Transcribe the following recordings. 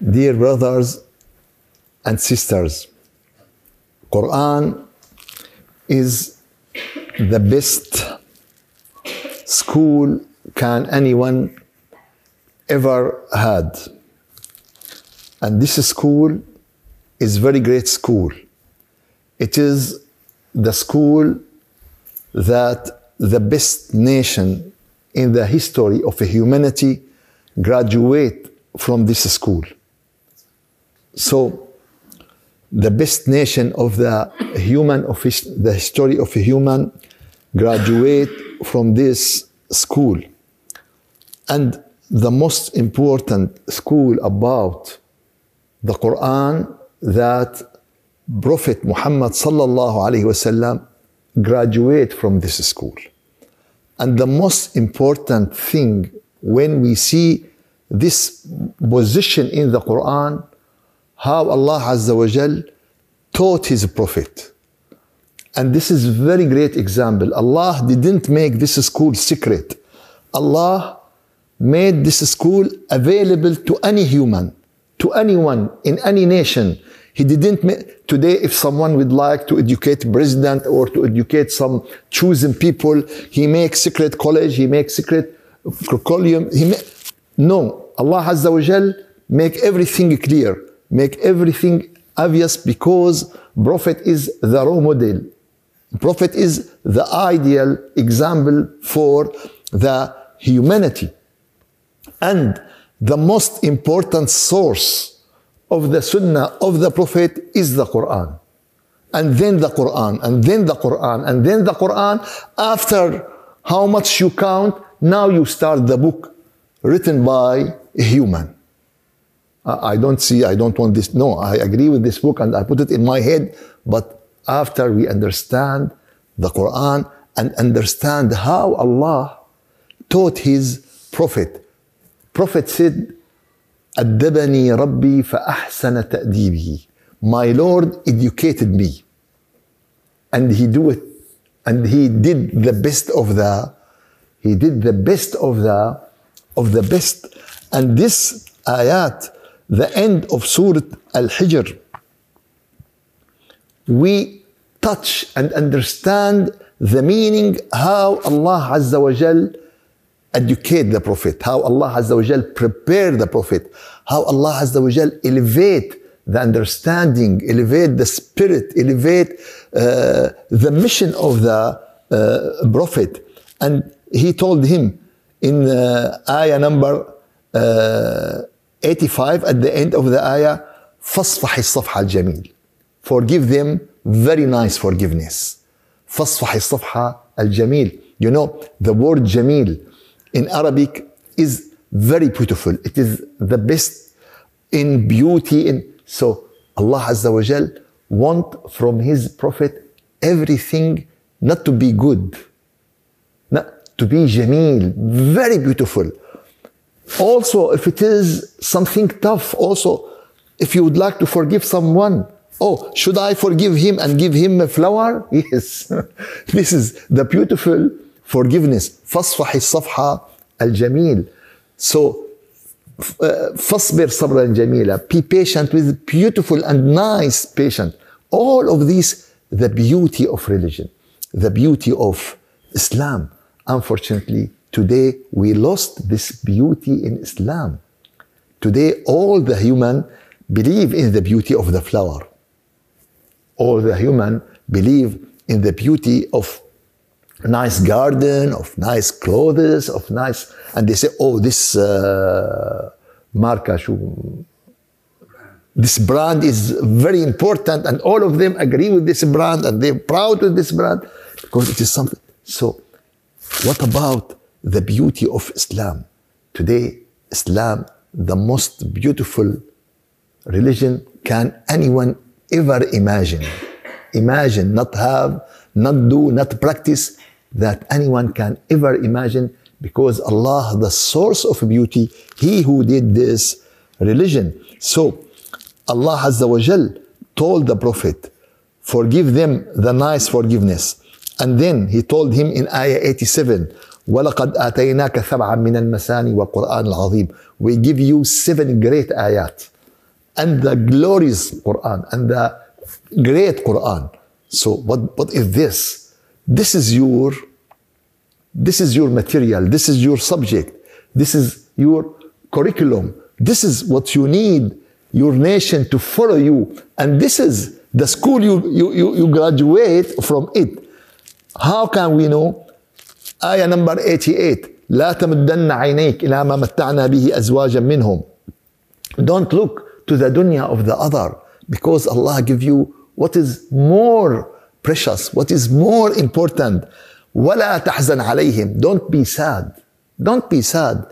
Dear brothers and sisters, Quran is the best school can anyone ever had. And this school is very great school. It is the school that the best nation in the history of humanity graduate from this school. So the best nation of the human of his, the history of a human graduate from this school. And the most important school about the quran that prophet muhammad sallallahu alaihi wasallam graduate from this school. And the most important thing when we see this position in the quran how Allah Azza wa Jal taught His Prophet. And this is very great example. Allah didn't make this school secret. Allah made this school available to any human, to anyone in any nation. He didn't make, today if someone would like to educate president or to educate some chosen people, he makes secret college, he makes secret curriculum. He no, Allah Azza wa Jal make everything clear make everything obvious because prophet is the role model. Prophet is the ideal example for the humanity. And the most important source of the sunnah of the prophet is the quran. And then the quran and then the quran and then the quran. After how much you count now you start the book written by a human I don't see, I don't want this. No, I agree with this book and I put it in my head. But after we understand the Quran and understand how Allah taught His Prophet, Prophet said, أدبني ربي فأحسن تأديبه. My Lord educated me. And he do it. And he did the best of the, he did the best of the, of the best. And this ayat, the end of Surah Al Hijr, we touch and understand the meaning how Allah Azza wa Jal educate the Prophet, how Allah Azza wa Jal prepare the Prophet, how Allah Azza wa Jal elevate the understanding, elevate the spirit, elevate uh, the mission of the uh, Prophet. And he told him in uh, ayah number uh, 85 at the end of the ayah فاصفح الصفح الجميل forgive them very nice forgiveness فاصفح الصفح الجميل you know the word جميل in Arabic is very beautiful it is the best in beauty in so Allah Azza wa Jal want from his prophet everything not to be good not to be جميل very beautiful also if it is something tough also if you would like to forgive someone oh should i forgive him and give him a flower yes this is the beautiful forgiveness فاصفح الصفحة الجميل so فاصبر صبرا جميلا be patient with beautiful and nice patient all of these the beauty of religion the beauty of islam unfortunately Today we lost this beauty in Islam. Today all the human believe in the beauty of the flower. All the human believe in the beauty of nice garden, of nice clothes, of nice, and they say, oh, this uh, marca, this brand is very important, and all of them agree with this brand, and they're proud with this brand because it is something. So, what about the beauty of Islam. Today, Islam, the most beautiful religion can anyone ever imagine. Imagine, not have, not do, not practice that anyone can ever imagine because Allah, the source of beauty, He who did this religion. So Allah Azza wa Jal told the Prophet, forgive them the nice forgiveness. And then He told him in Ayah 87, وَلَقَدْ آتَيْنَاكَ سَبْعًا مِنَ الْمَسَانِ وَقُرْآنِ الْعَظِيمِ We give you seven great ayat and the glorious Quran and the great Quran. So what, what is this? This is your this is your material, this is your subject, this is your curriculum, this is what you need your nation to follow you. And this is the school you, you, you, you graduate from it. How can we know? آية number 88 لا تمدن عينيك إلى ما متعنا به أزواجا منهم Don't look to the dunya of the other because Allah give you what is more precious, what is more important. ولا تحزن عليهم. Don't be sad. Don't be sad.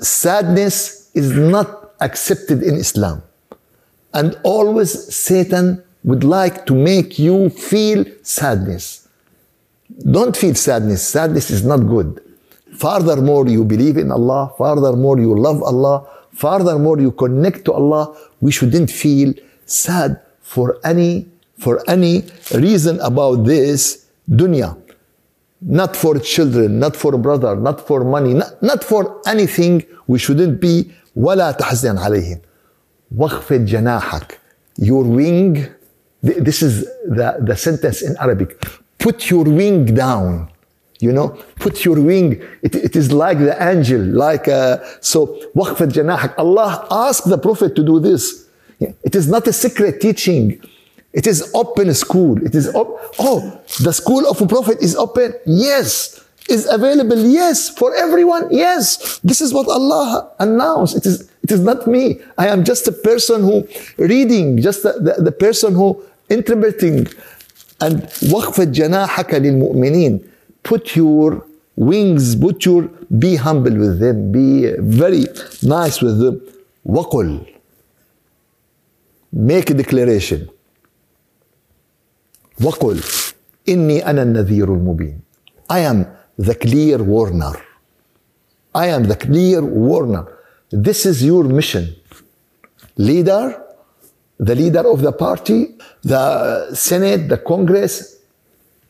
Sadness is not accepted in Islam. And always Satan would like to make you feel sadness. Don't feel sadness. Sadness is not good. Furthermore, you believe in Allah. Furthermore, you love Allah. Furthermore, you connect to Allah. We shouldn't feel sad for any for any reason about this dunya. Not for children, not for brother, not for money, not, not for anything. We shouldn't be ولا تحزن عليهم واخفض جناحك your wing this is the, the sentence in Arabic put your wing down you know? Put your wing it, it is like the angel like uh, so waqfat janahak. Allah asked the prophet to do this. It is not a secret teaching. It is open school. It is op- oh the school of a prophet is open? Yes. Is available? Yes. For everyone? Yes. This is what allah announced. It is it is not me. I am just a person who reading just the, the, the person who interpreting. And وَخْفَ جَنَاحَكَ لِلْمُؤْمِنِينَ put your wings put your be humble with them be very nice with them وَقُل make a declaration وَقُل إِنِّي أَنَا النَّذِيرُ الْمُبِينَ I am the clear warner. I am the clear warner. This is your mission. Leader, the leader of the party, the Senate, the Congress,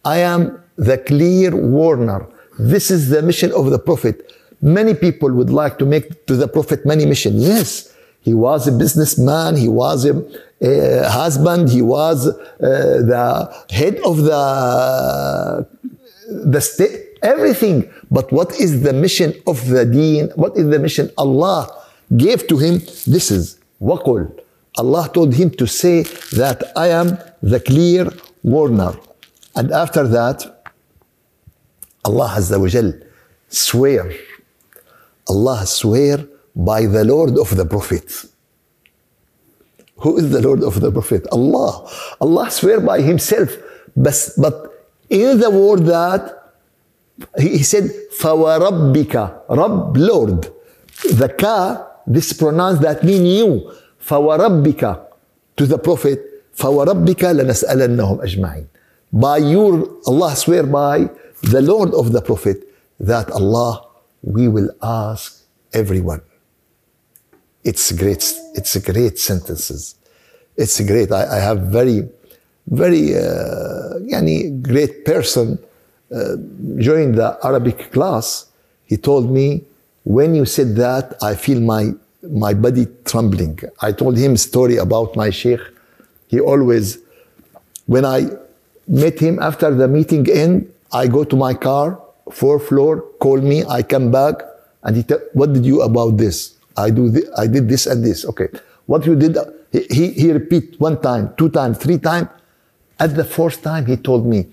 I am the clear warner. This is the mission of the Prophet. Many people would like to make to the Prophet many missions. Yes, he was a businessman, he was a, a husband, he was uh, the head of the, the state everything. But what is the mission of the deen? What is the mission Allah gave to him? This is waqul. Allah told him to say that I am the clear warner. And after that, Allah Azza wa Jal swear. Allah swear by the Lord of the Prophet. Who is the Lord of the Prophet? Allah. Allah swear by himself. But, but in the word that he said, فَوَرَبِّكَ Rabb, Lord. The ka, this pronounced that mean you. فَوَرَبِّكَ To the Prophet, فَوَرَبِّكَ لَنَسْأَلَنَّهُمْ أَجْمَعِينَ By your, Allah swear by the Lord of the Prophet, that Allah, we will ask everyone. It's great, it's great sentences. It's great. I, I have very, very, uh, yani great person uh, during the Arabic class, he told me, when you said that, I feel my, my body trembling. I told him story about my sheikh. He always, when I met him after the meeting end, I go to my car, fourth floor, call me, I come back, and he tell, what did you about this? I do, this, I did this and this. Okay, what you did? He, he, he repeat one time, two times, three times. At the fourth time, he told me,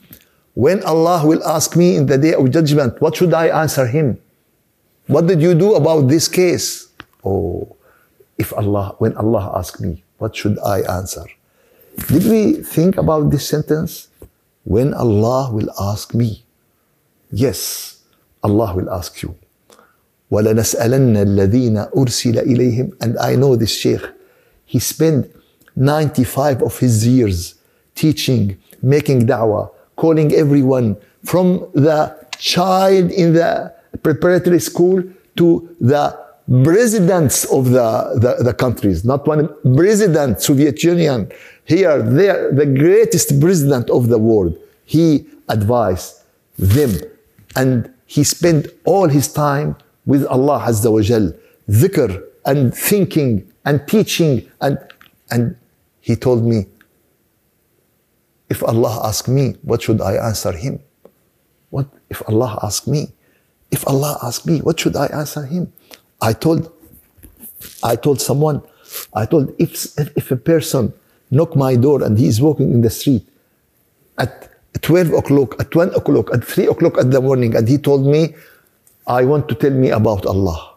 when Allah will ask me in the day of judgment, what should I answer him? What did you do about this case? Oh, if Allah, when Allah asks me, what should I answer? Did we think about this sentence? When Allah will ask me, yes, Allah will ask you. وَلَنَسْأَلَنَّ الَّذِينَ أُرْسِلَ إِلَيْهِمْ And I know this Sheikh, he spent 95 of his years teaching, making da'wah, calling everyone from the child in the preparatory school to the presidents of the, the, the countries, not one president, Soviet Union, here, there, the greatest president of the world. He advised them and he spent all his time with Allah Azza wa Jal, dhikr and thinking and teaching and and he told me, if Allah asked me, what should I answer him? What if Allah asked me? If Allah asked me, what should I answer him? I told, I told someone, I told if, if a person knock my door and he is walking in the street at 12 o'clock, at 1 o'clock, at 3 o'clock at the morning, and he told me, I want to tell me about Allah.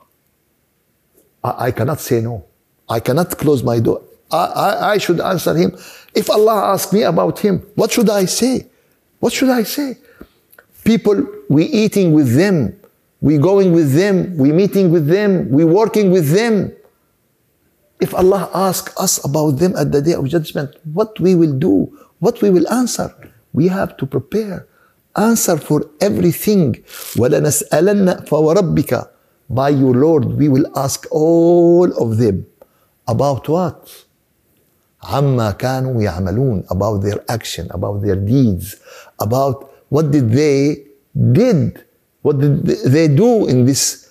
I, I cannot say no. I cannot close my door. I, I, I should answer him. If Allah asks me about him, what should I say? What should I say? People, we eating with them, we going with them, we meeting with them, we working with them. If Allah asks us about them at the day of judgment, what we will do, what we will answer, we have to prepare. Answer for everything. وَلَنَسْأَلَنَّ فَوَرَبِّكَ By your Lord, we will ask all of them. About what? عما كانوا يعملون about their action about their deeds about what did they did what they do in this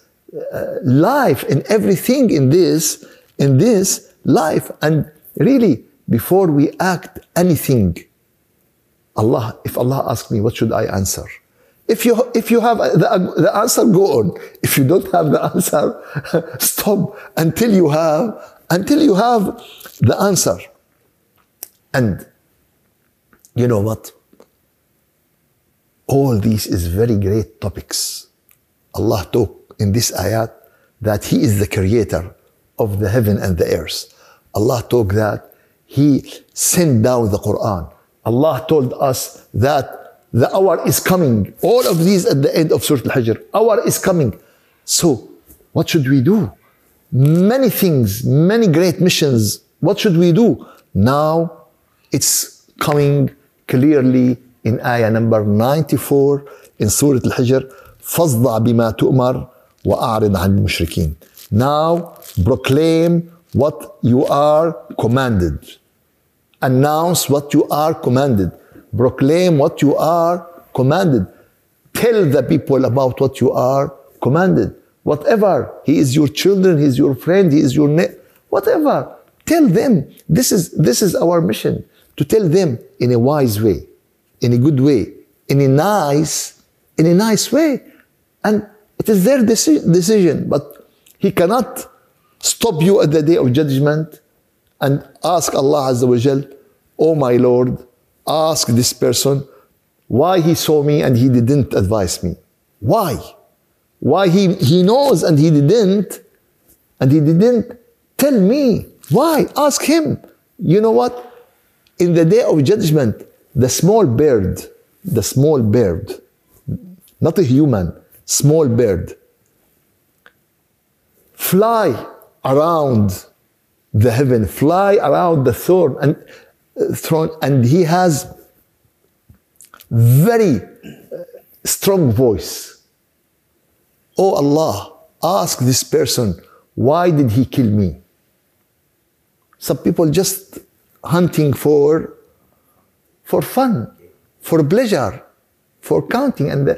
uh, life and everything in this in this life? And really before we act anything Allah if Allah asks me what should I answer? If you if you have the, the answer go on. If you don't have the answer stop until you have until you have the answer. And you know what? All these is very great topics. Allah talk in this ayat that He is the creator of the heaven and the earth. Allah talk that He sent down the Quran. Allah told us that the hour is coming. All of these at the end of Surah Al-Hijr. Hour is coming. So, what should we do? Many things, many great missions. What should we do? Now, it's coming clearly in ayah number 94 in Surah Al-Hijr فاصدع بما تؤمر وأعرض عن المشركين Now proclaim what you are commanded Announce what you are commanded Proclaim what you are commanded Tell the people about what you are commanded Whatever, he is your children, he is your friend, he is your ne- whatever. Tell them this is this is our mission to tell them in a wise way, in a good way, in a nice, in a nice way. And it is their deci- decision, but he cannot stop you at the day of judgment and ask Allah Azza wa Jal, Oh my Lord, ask this person why he saw me and he didn't advise me. Why? Why he, he knows and he didn't, and he didn't tell me. Why? Ask him. You know what? in the day of judgment, the small bird, the small bird, not a human, small bird, fly around the heaven, fly around the throne and uh, throne, and he has very uh, strong voice. Oh Allah, ask this person, why did he kill me? Some people just hunting for for fun, for pleasure, for counting, and uh,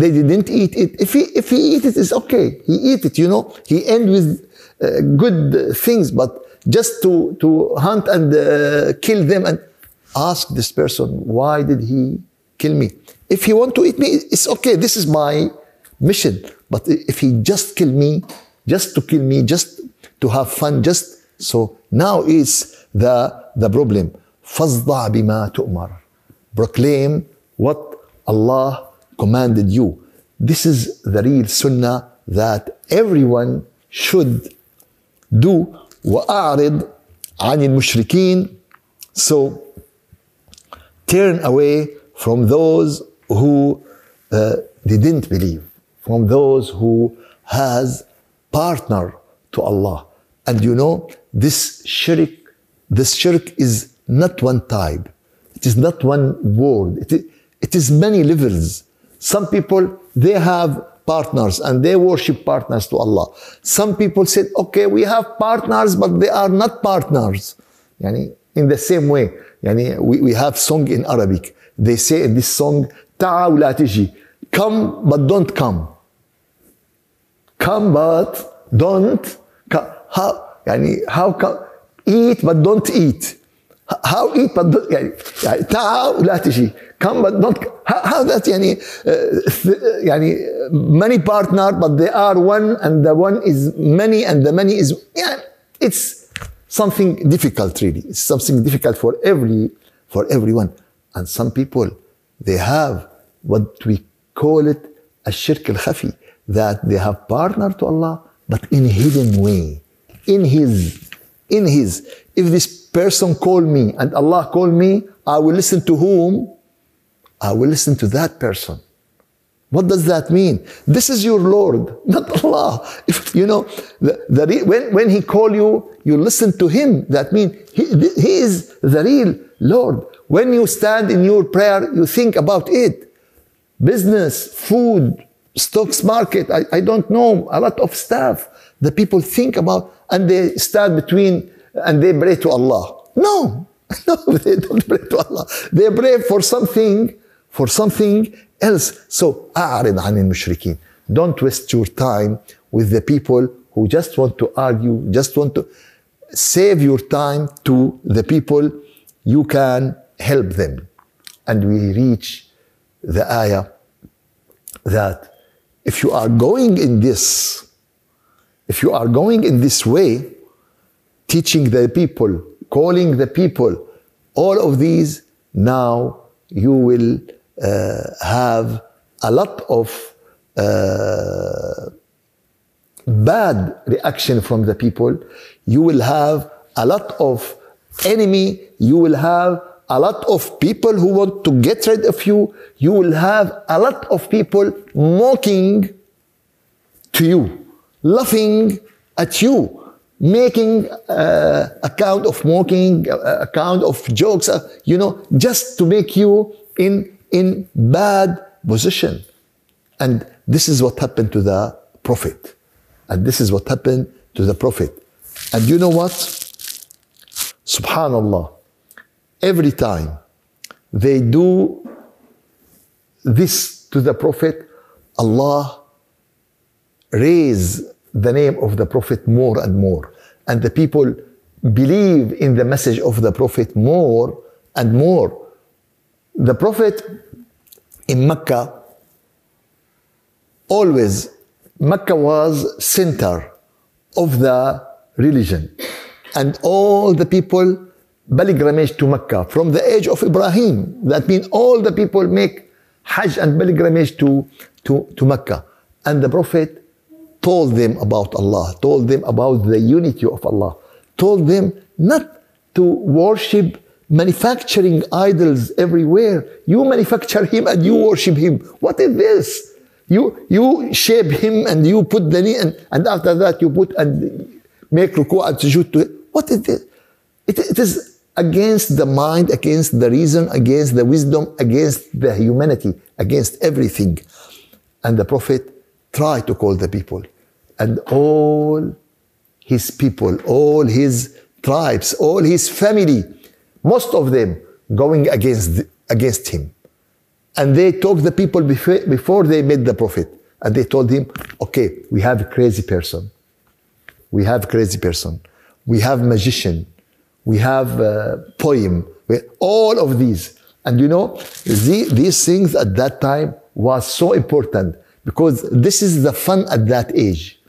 they didn't eat it. If he if he eat it, it's okay. He eat it, you know. He end with uh, good things, but just to to hunt and uh, kill them and ask this person why did he kill me? If he want to eat me, it's okay. This is my mission. But if he just kill me, just to kill me, just to have fun, just so now is the, the problem. فَاصْدَعْ بِمَا تُؤْمَرْ Proclaim what Allah commanded you. This is the real sunnah that everyone should do. وَأَعْرِضْ عَنِ الْمُشْرِكِينَ So, turn away from those who uh, didn't believe, from those who has partner to Allah. And you know, this shirk, this shirk is not one type. It is not one word. It is, it is many levels. Some people, they have partners and they worship partners to Allah. Some people said, okay, we have partners, but they are not partners. Yani, in the same way, yani, we, we have song in Arabic. They say in this song, تعا ولا تجي. Come, but don't come. Come, but don't come. How, يعني, how come? Eat, but don't eat. How eat, but don't, يعني, يعني تعا ولا تجي. Come, but don't. How, how that يعني, uh, يعني many partner, but they are one, and the one is many, and the many is, yeah, it's something difficult really. It's something difficult for every, for everyone. And some people, they have what we call it a shirk al-khafi, that they have partner to Allah, but in hidden way, in His, in His. If this person call me and Allah call me, I will listen to whom? I will listen to that person. What does that mean? This is your Lord, not Allah. If you know, the, the, when, when He call you, you listen to Him. That means he, he is the real Lord. When you stand in your prayer, you think about it. Business, food, stocks market, I, I don't know, a lot of stuff. The people think about and they stand between and they pray to Allah. No, no, they don't pray to Allah. They pray for something, for something else. So أعرض عن المشركين. Don't waste your time with the people who just want to argue, just want to save your time to the people you can help them. And we reach the ayah that if you are going in this, if you are going in this way, teaching the people, calling the people, all of these, now you will uh, have a lot of uh, bad reaction from the people. You will have a lot of enemy. You will have a lot of people who want to get rid of you. You will have a lot of people mocking to you, laughing at you, making uh, account of mocking, uh, account of jokes, uh, you know, just to make you in in bad position. And this is what happened to the prophet. And this is what happened to the prophet. And you know what? Subhanallah. Every time they do this to the prophet, Allah raise the name of the prophet more and more. And the people believe in the message of the prophet more and more. The prophet in Mecca always Mecca was center of the religion and all the people pilgrimage to Mecca from the age of Ibrahim that means all the people make Hajj and pilgrimage to, to, to Mecca and the Prophet told them about Allah told them about the unity of Allah told them not to worship manufacturing idols everywhere you manufacture him and you worship him what is this you you shape him and you put the knee and, and after that you put and make ruku and sujood to it. What is this? It, it is against the mind, against the reason, against the wisdom, against the humanity, against everything. And the Prophet tried to call the people. And all his people, all his tribes, all his family, most of them going against, against him. And they talked the people before, before they met the prophet. And they told him, okay, we have a crazy person. We have crazy person. We have magician. We have a poem. We, all of these. And you know, the, these things at that time was so important because this is the fun at that age.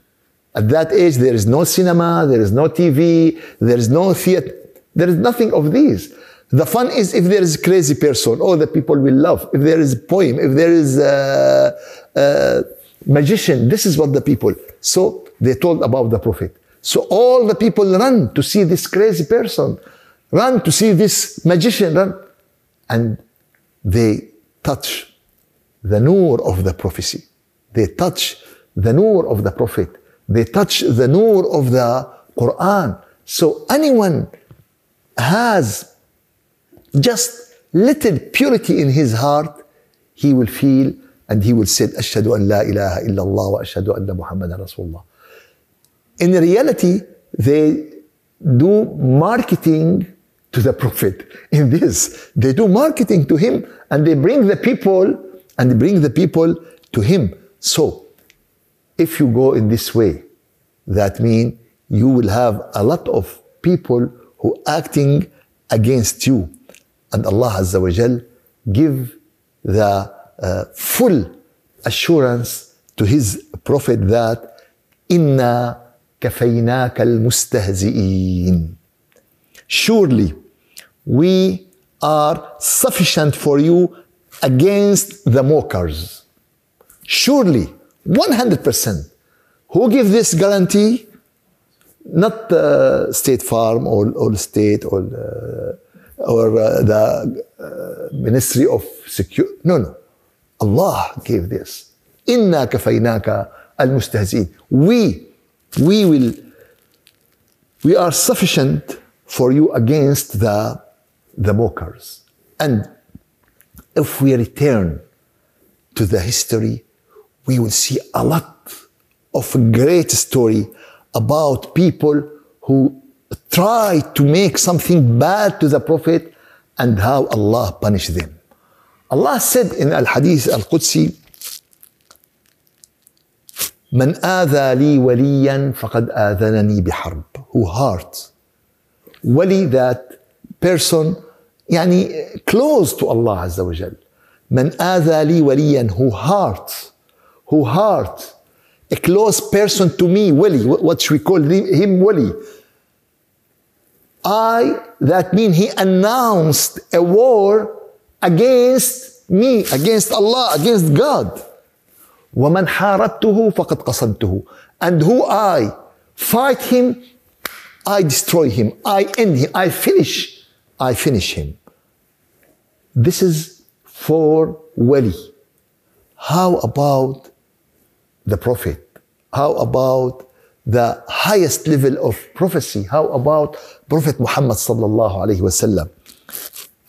At that age, there is no cinema, there is no TV, there is no theater, there is nothing of these. The fun is if there is a crazy person, all the people will love. If there is a poem, if there is a, a magician, this is what the people. So they told about the prophet. So all the people run to see this crazy person, run to see this magician, run, and they touch the nur of the prophecy. They touch the nur of the prophet. They touch the nur of the Quran. So anyone has just little purity in his heart, he will feel and he will say, Ashhadu an la ilaha illallah wa ashhadu anna Muhammadan Rasulullah. In reality, they do marketing to the Prophet in this. They do marketing to him and they bring the people and bring the people to him. So, if you go in this way, that means you will have a lot of people who acting against you. And Allah Azza wa Jal give the uh, full assurance to his prophet that inna كفيناك المستهزئين surely we are sufficient for you against the mockers surely 100% who give this guarantee not uh, state farm or, or state or uh, or uh, the uh, ministry of security no no Allah gave this إنا كفيناك المستهزئين we we will we are sufficient for you against the the mockers and if we return to the history we will see a lot of great story about people who try to make something bad to the prophet and how Allah punished them Allah said in al-hadith al-Qudsi من آذى لي وليا فقد آذنني بحرب who hurt ولي that person يعني close to Allah عز وجل من آذى لي وليا who hurt who hurt a close person to me ولي what we call him ولي I that mean he announced a war against me against Allah against God ومن حاربته فقد قصمته and who I fight him I destroy him I end him I finish I finish him this is for wali how about the prophet how about the highest level of prophecy how about prophet muhammad sallallahu alaihi wasallam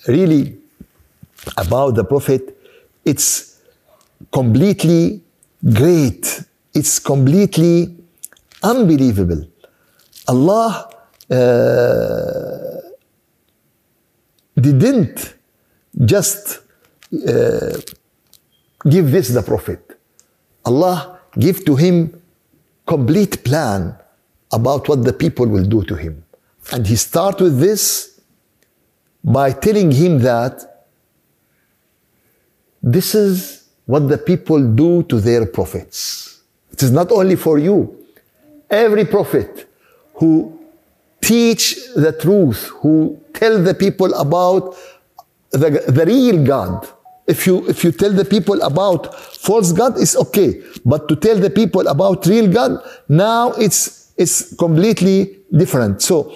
really about the prophet it's completely great. It's completely unbelievable. Allah uh, didn't just uh, give this the Prophet. Allah give to him complete plan about what the people will do to him. And he start with this by telling him that this is what the people do to their prophets. It is not only for you. Every prophet who teach the truth, who tell the people about the, the real God If you if you tell the people about false God, it's okay. But to tell the people about real God, now it's it's completely different. So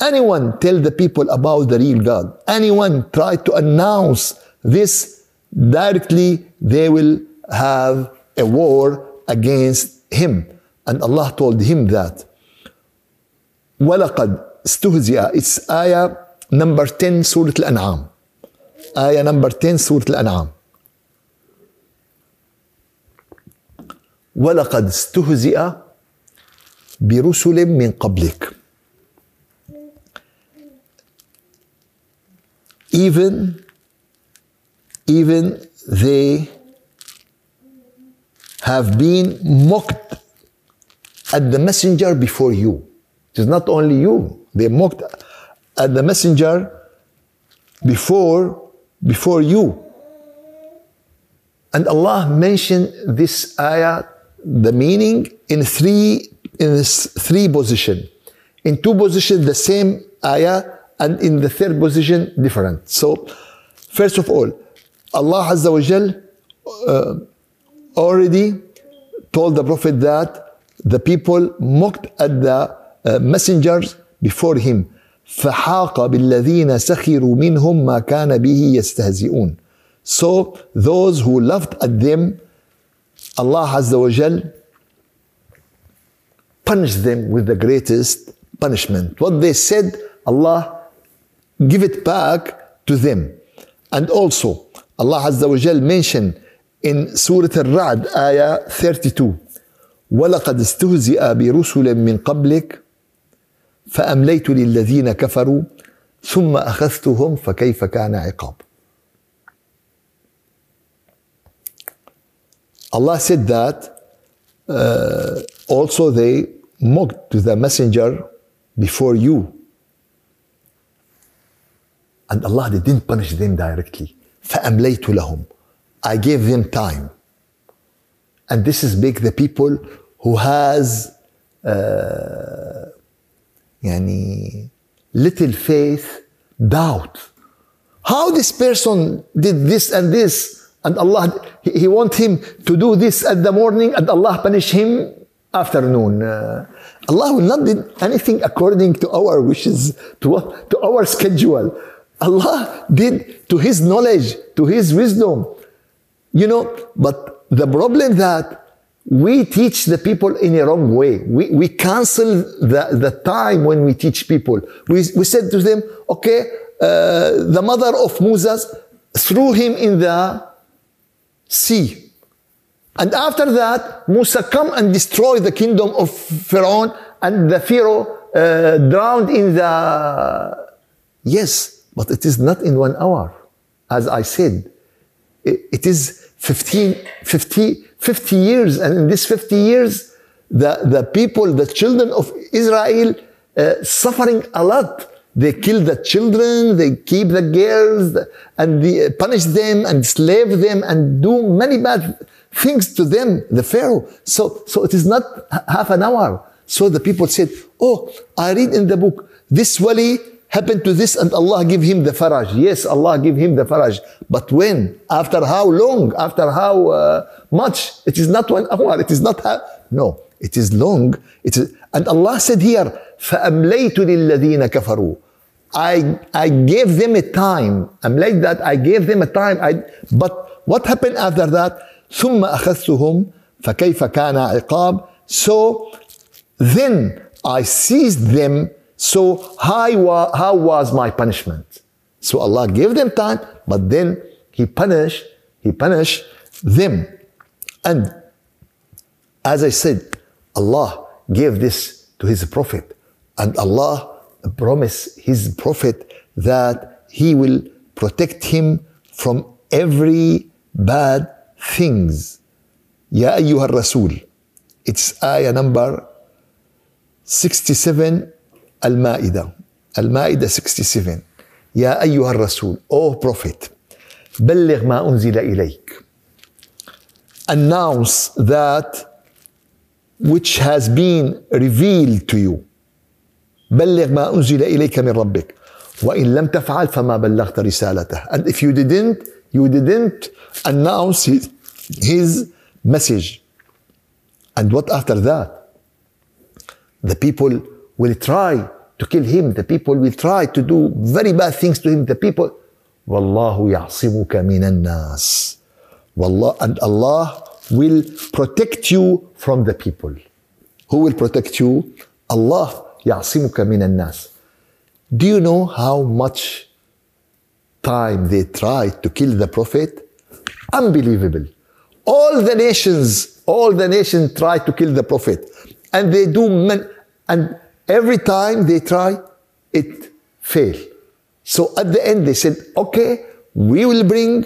anyone tell the people about the real God, anyone try to announce this directly, they will have a war against him. And Allah told him that. وَلَقَدْ استهزئ It's ayah number 10 Surah Al-An'am. Ayah number 10 Surah Al-An'am. ولقد استهزئ برسل من قبلك even even they have been mocked at the messenger before you. It is not only you, they mocked at the messenger before before you. And Allah mentioned this ayah, the meaning in three in three position. In two positions, the same ayah, and in the third position, different. So, first of all, Allah Azza wa Jal uh, already told the Prophet that the people mocked at the uh, messengers before him. فحاق بالذين سخروا منهم ما كان به يستهزئون. So those who laughed at them, Allah Azza wa Jal punished them with the greatest punishment. What they said, Allah give it back to them. And also, Allah Azza wa Jal mentioned in Surah Al-Ra'd, ayah 32, ولقد استهزئ برسل من قبلك فأمليت للذين كفروا ثم أخذتهم فكيف كان عقاب Allah said that uh, also they mocked the messenger before you. And Allah didn't punish them directly. فَأَمْلَيْتُ لَهُمْ I gave them time. And this is make the people who has uh, يعني little faith doubt. How this person did this and this and Allah, he, he want him to do this at the morning and Allah punish him afternoon. Uh, Allah will not do anything according to our wishes, to, to our schedule. Allah did to His knowledge, to His wisdom. You know, but the problem that we teach the people in a wrong way. We, we cancel the, the time when we teach people. We, we said to them, okay, uh, the mother of Moses threw him in the sea. And after that, Musa come and destroy the kingdom of Pharaoh and the Pharaoh uh, drowned in the... Yes, but it is not in one hour. As I said, it, it is 15, 50, 50 years. And in this 50 years, the, the people, the children of Israel, uh, suffering a lot they kill the children, they keep the girls, and they punish them and slave them and do many bad things to them, the Pharaoh. So, so it is not half an hour. So the people said, Oh, I read in the book, this wali happened to this and Allah give him the faraj. Yes, Allah give him the faraj. But when? After how long? After how uh, much? It is not one hour. It is not, ha- no, it is long. It is, and Allah said here, فَأَمْلَيْتُ لِلَّذِينَ كَفَرُوا I, I gave them a time. I'm like that. I gave them a time. I, but what happened after that? ثم أخذتهم فكيف كان عقاب So then I seized them. so how, how was my punishment? So Allah gave them time, but then He punished, He punished them. And as I said, Allah gave this to His Prophet. And Allah promised his prophet that he will protect him from every bad things. Ya ayyuha rasul. It's ayah number 67 Al-Ma'idah. Al-Ma'idah 67. يا أيها الرسول O Prophet بلغ ما أنزل إليك Announce that which has been revealed to you بلغ ما أنزل إليك من ربك وإن لم تفعل فما بلغت رسالته and if you didn't you didn't announce his, his message and what after that the people will try to kill him, the people will try to do very bad things to him, the people. Wallahu ya'simuka minan nas. Wallah, and Allah will protect you from the people. Who will protect you? Allah ya'simuka minan nas. Do you know how much time they tried to kill the Prophet? Unbelievable. All the nations, all the nations tried to kill the Prophet. And they do, men, and every time they try, it fail. So at the end they said, okay, we will bring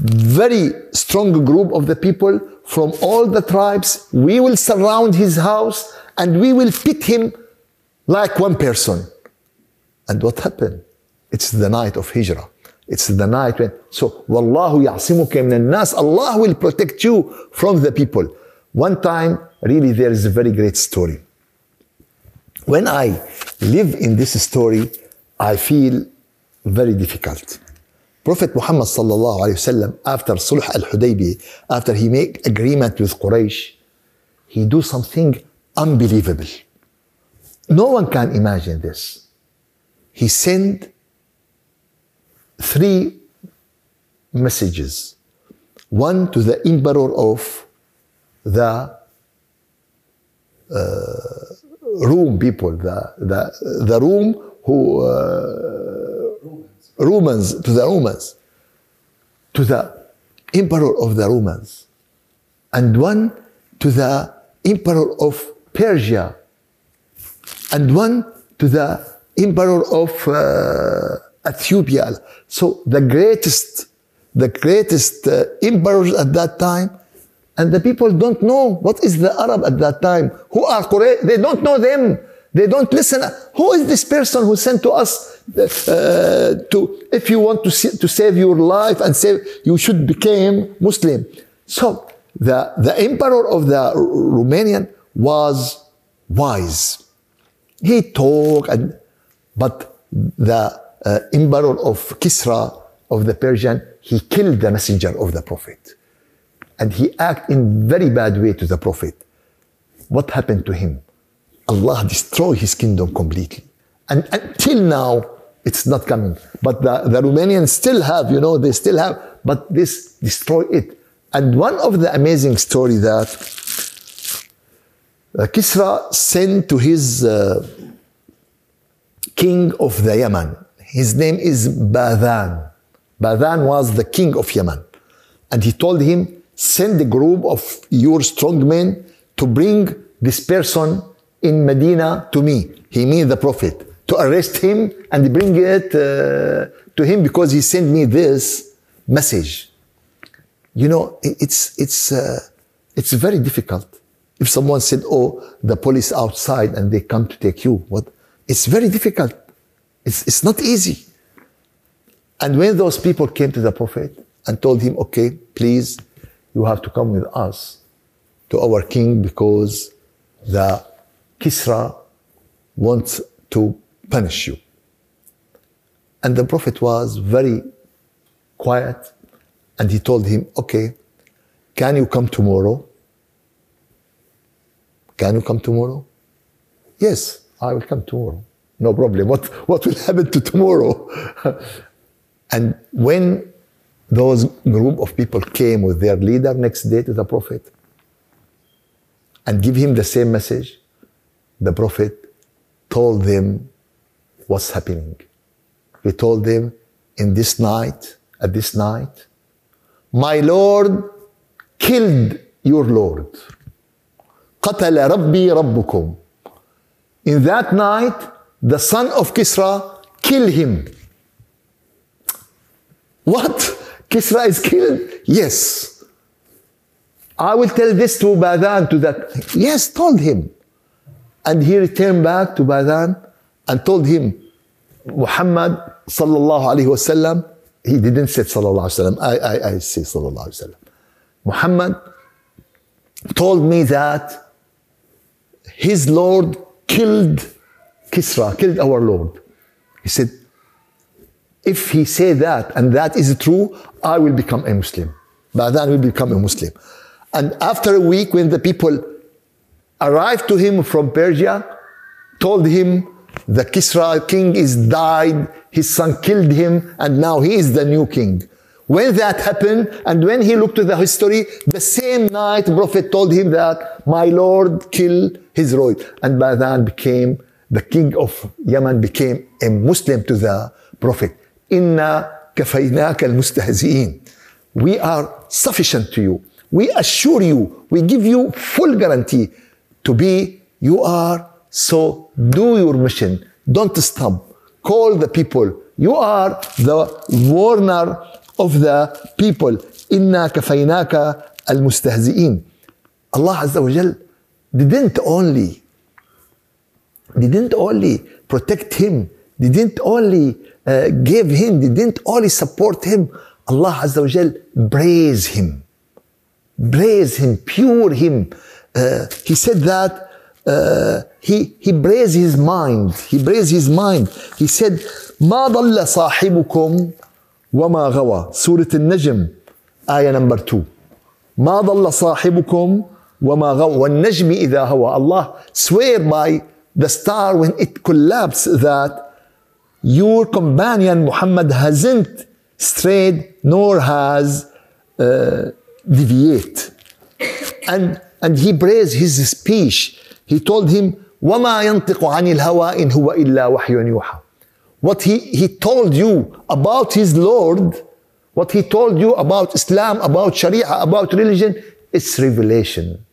very strong group of the people from all the tribes. We will surround his house and we will pit him like one person. And what happened? It's the night of Hijrah. It's the night when, so, Wallahu ya'simuka min nas Allah will protect you from the people. One time, really, there is a very great story. When I live in this story, I feel very difficult. Prophet Muhammad sallallahu alayhi wasallam, after Sulh al-Hudaybiyah, after he make agreement with Quraysh, he do something unbelievable. No one can imagine this. He sent three messages. One to the emperor of the uh, Rome people, the, the, the Rome who, uh, Romans, to the Romans, to the emperor of the Romans, and one to the emperor of Persia, and one to the emperor of uh, Ethiopia. So the greatest, the greatest uh, emperors at that time, and the people don't know what is the Arab at that time. Who are Quraysh? They don't know them. They don't listen. Who is this person who sent to us uh, to, if you want to, see, to save your life and save, you should become Muslim. So the, the emperor of the Romanian was wise. He talked, and, but the uh, emperor of Kisra of the Persian, he killed the messenger of the prophet. And he acted in very bad way to the prophet. What happened to him? Allah destroyed his kingdom completely. And until now, it's not coming. But the, the Romanians still have, you know, they still have, but this destroy it. And one of the amazing story that uh, Kisra sent to his uh, king of the Yemen. His name is Badan. Badan was the king of Yemen. And he told him, send a group of your strong men to bring this person in Medina to me. He means the Prophet. To arrest him and bring it uh, to him because he sent me this message. You know, it's, it's, uh, it's very difficult. If someone said, oh, the police outside and they come to take you, what? It's very difficult. It's, it's not easy. And when those people came to the Prophet and told him, okay, please, you have to come with us to our king because the Kisra wants to punish you. And the Prophet was very quiet and he told him, Okay, can you come tomorrow? Can you come tomorrow? Yes, I will come tomorrow. No problem. What, what will happen to tomorrow? and when those group of people came with their leader next day to the Prophet and give him the same message, the Prophet told them what's happening. He told them, in this night, at this night, my Lord killed your Lord. قتل ربي ربكم. In that night, the son of Kisra killed him. What? Kisra is killed? Yes. I will tell this to Badan to that. Yes, told him. And he returned back to Badan and told him, Muhammad sallallahu alayhi wasallam, he didn't say sallallahu alayhi wasallam, I, I, I say sallallahu alayhi wasallam. Muhammad told me that his Lord killed Kisra, killed our Lord. He said, if he say that and that is true, I will become a Muslim. Badan will become a Muslim. And after a week, when the people arrived to him from Persia, told him the Kisra king is died, his son killed him, and now he is the new king. When that happened, and when he looked to the history, the same night Prophet told him that my Lord killed his Lord. And Badan became the king of Yemen became a Muslim to the Prophet. Inna kafaynaka al We are sufficient to you. We assure you, we give you full guarantee to be, you are, so do your mission. Don't stop. Call the people. You are the warner of the people. إنا كفيناك المستهزئين. Azza wa Jal didn't only didn't only protect him, didn't only uh, give him, didn't only support him. Allah Azza wa Jal praise him, praise him, pure him, uh, he said that uh, he, he braced his mind. He braced his mind. He said, ما ضل صاحبكم وما غوى. Surah Al-Najm, ayah number two. ما ضل صاحبكم وما غوى. والنجم إذا هوى. Allah swear by the star when it collapsed that your companion Muhammad hasn't strayed nor has uh, deviate. And and he praised his speech. He told him, وما ينطق عن الهوى إن هو إلا وحي يوحى what he, he told you about his Lord what he told you about Islam about Sharia about religion it's revelation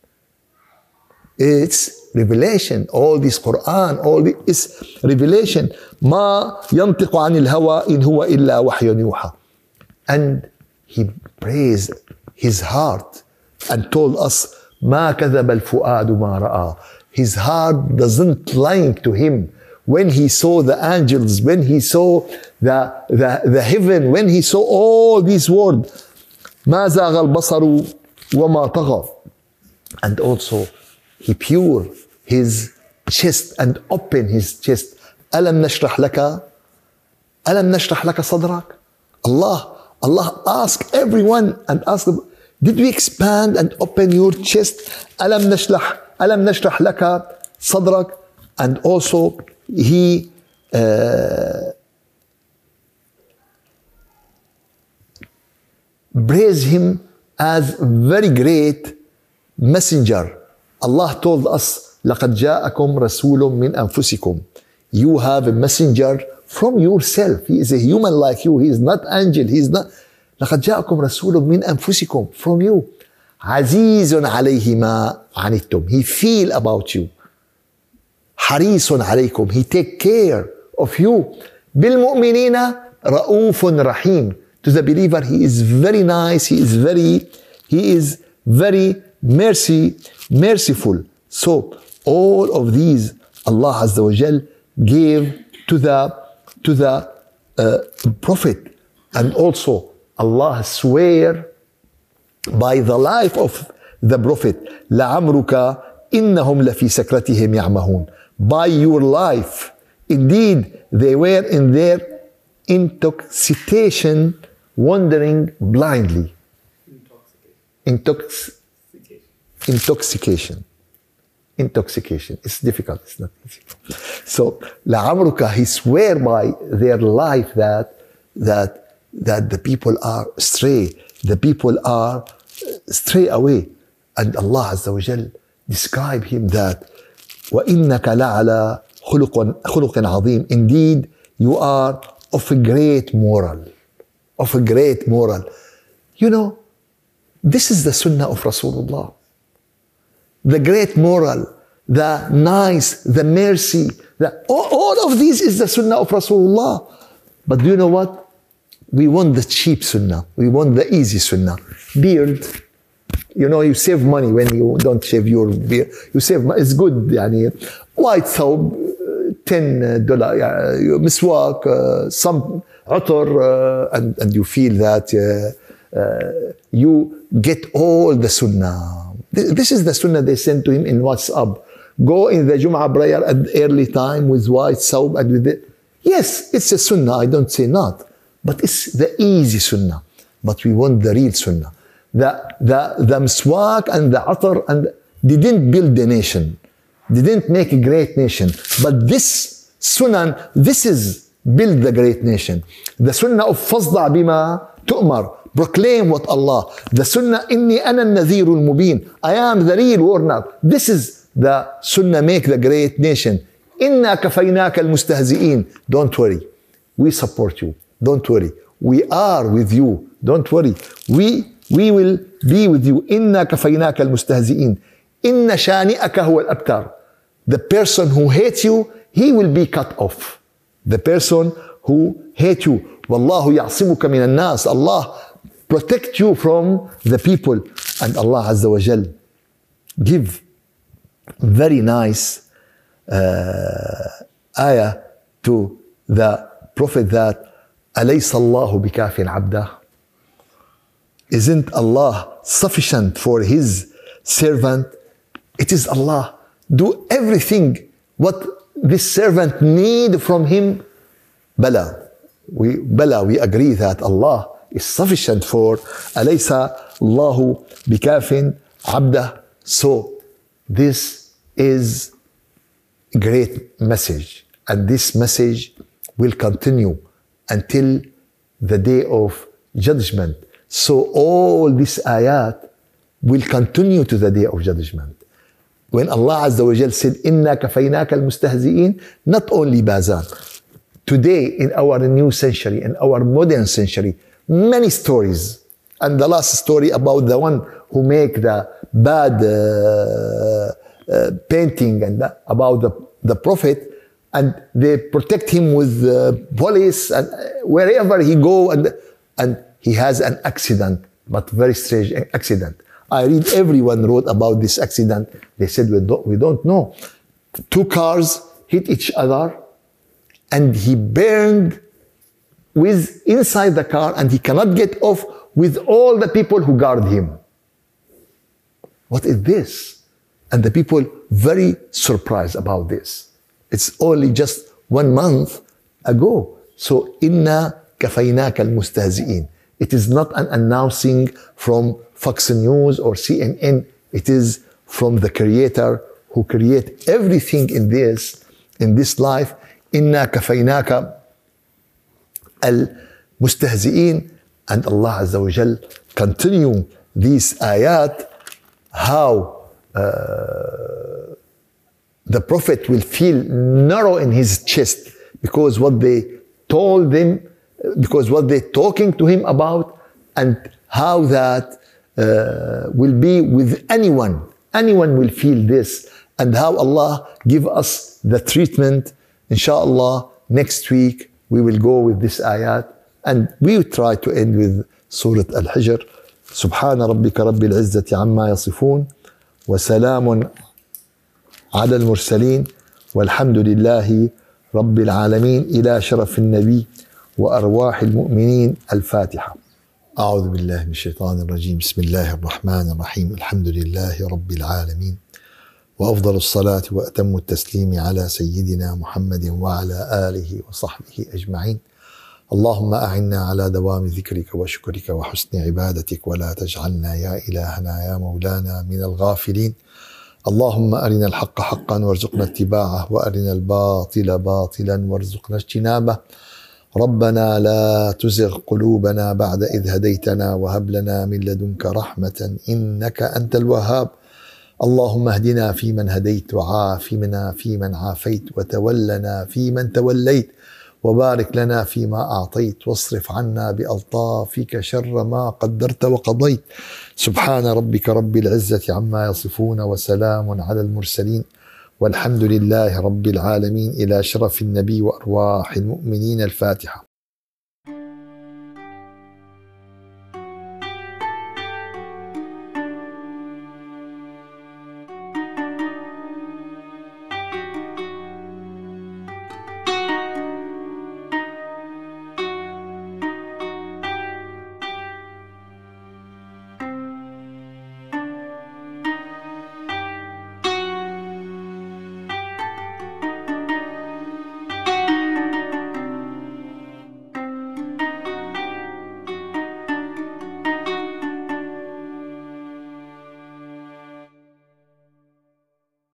it's revelation all this Quran all this is revelation ما ينطق عن الهوى إن هو إلا وحي يوحى and he praised his heart and told us ما كذب الفؤاد ما رأى his heart doesn't lie to him when he saw the angels when he saw the, the, the heaven when he saw all these words ما زاغ البصر وما طغى and also he pure his chest and open his chest ألم نشرح لك ألم نشرح لك صدرك Allah Allah ask everyone and ask them, did we expand and open your chest ألم نشرح ألم نشرح لك صدرك and also he uh, praise him as very great messenger Allah told us لقد جاءكم رسول من أنفسكم you have a messenger from yourself he is a human like you he is not angel he is not لقد جاءكم رسول من أنفسكم from you عزيز عليه ما عنتم he feel about you حريص عليكم he take care of you بالمؤمنين رؤوف رحيم to the believer he is very nice he is very he is very mercy merciful so all of these Allah Azza wa Jal gave to the to the uh, prophet and also Allah swear by the life of the prophet لعمرك إنهم لفي سكرتهم يعمهون by your life indeed they were in their intoxication wandering blindly Intox- intoxication intoxication it's difficult it's not easy so لعمرك he swear by their life that that that the people are stray the people are stray away and Allah Azza wa Jal describe him that وإنك لعلى خلق خلق عظيم indeed you are of a great moral of a great moral you know this is the sunnah of Rasulullah the great moral the nice the mercy the, all, all of these is the sunnah of Rasulullah but do you know what we want the cheap sunnah we want the easy sunnah beard you know you save money when you don't shave your beard you save mo- it's good يعني white ثوب uh, 10 dollar يعني مسواك uh, some عطر uh, and, and you feel that uh, uh, you get all the sunnah Th- This is the sunnah they sent to him in WhatsApp. Go in the Jum'ah prayer at early time with white soap and with it. Yes, it's a sunnah, I don't say not. But it's the easy sunnah. But we want the real sunnah. The, the, the miswak and the atar and they didn't build the nation. They didn't make a great nation. But this sunnah, this is build the great nation. The sunnah of fazda bima tu'mar. Proclaim what Allah. The sunnah إِنِّي أَنَا الْمُبِينُ I am the real warner. This is the sunnah make the great nation. إِنَّا كَفَيْنَاكَ الْمُسْتَهْزِئِينَ Don't worry. We support you. Don't worry. We are with you. Don't worry. We we will be with you. إنا كفيناك المستهزئين. إن شانئك الأبتر. The person who hates you, he will be cut off. The person who hates you. والله يعصمك من الناس. Allah protect you from the people. And Allah Azza wa Jal give very nice uh, ayah to the Prophet that أليس الله بكاف عبده Isn't Allah sufficient for His servant? It is Allah. Do everything what this servant need from him. Bala. We, Bala, we agree that Allah is sufficient for أليس الله بكاف عبده. So this is great message and this message will continue until the day of judgment so all these ayat will continue to the day of judgment when Allah Azza wa Jal said, Inna kafaynaka al-mustahzi'in, not only Bazan. Today, in our new century, in our modern century, many stories. And the last story about the one who make the bad uh, uh, painting and the- about the, the prophet, and they protect him with uh, police and uh, wherever he go, and and he has an accident, but very strange accident. I read everyone wrote about this accident. They said we don't, we don't know. Two cars hit each other, and he burned with inside the car, and he cannot get off with all the people who guard him. What is this? And the people very surprised about this. It's only just one month ago. So inna kafaynaka al-mustahzi'in. It is not an announcing from Fox News or CNN. It is from the Creator who create everything in this in this life. Inna kafaynaka al-mustahzi'in. And Allah Azza wa Jal continue these ayat how the prophet will feel narrow in his chest because what they told him, because what they're talking to him about, and how that uh, will be with anyone. Anyone will feel this, and how Allah give us the treatment. Inshallah, next week we will go with this ayat, and we will try to end with Surah Al-Hijr. سبحان ربك رب العزة عما يصفون وسلام على المرسلين والحمد لله رب العالمين إلى شرف النبي وأرواح المؤمنين الفاتحة أعوذ بالله من الشيطان الرجيم بسم الله الرحمن الرحيم الحمد لله رب العالمين وأفضل الصلاة وأتم التسليم على سيدنا محمد وعلى آله وصحبه أجمعين. اللهم أعنا على دوام ذكرك وشكرك وحسن عبادتك ولا تجعلنا يا إلهنا يا مولانا من الغافلين. اللهم أرنا الحق حقا وارزقنا اتباعه وأرنا الباطل باطلا وارزقنا اجتنابه. ربنا لا تزغ قلوبنا بعد إذ هديتنا وهب لنا من لدنك رحمة إنك أنت الوهاب. اللهم اهدنا فيمن هديت وعافنا فيمن عافيت وتولنا فيمن توليت وبارك لنا فيما أعطيت واصرف عنا بألطافك شر ما قدرت وقضيت. سبحان ربك رب العزة عما يصفون وسلام على المرسلين. والحمد لله رب العالمين. إلى شرف النبي وأرواح المؤمنين. الفاتحة.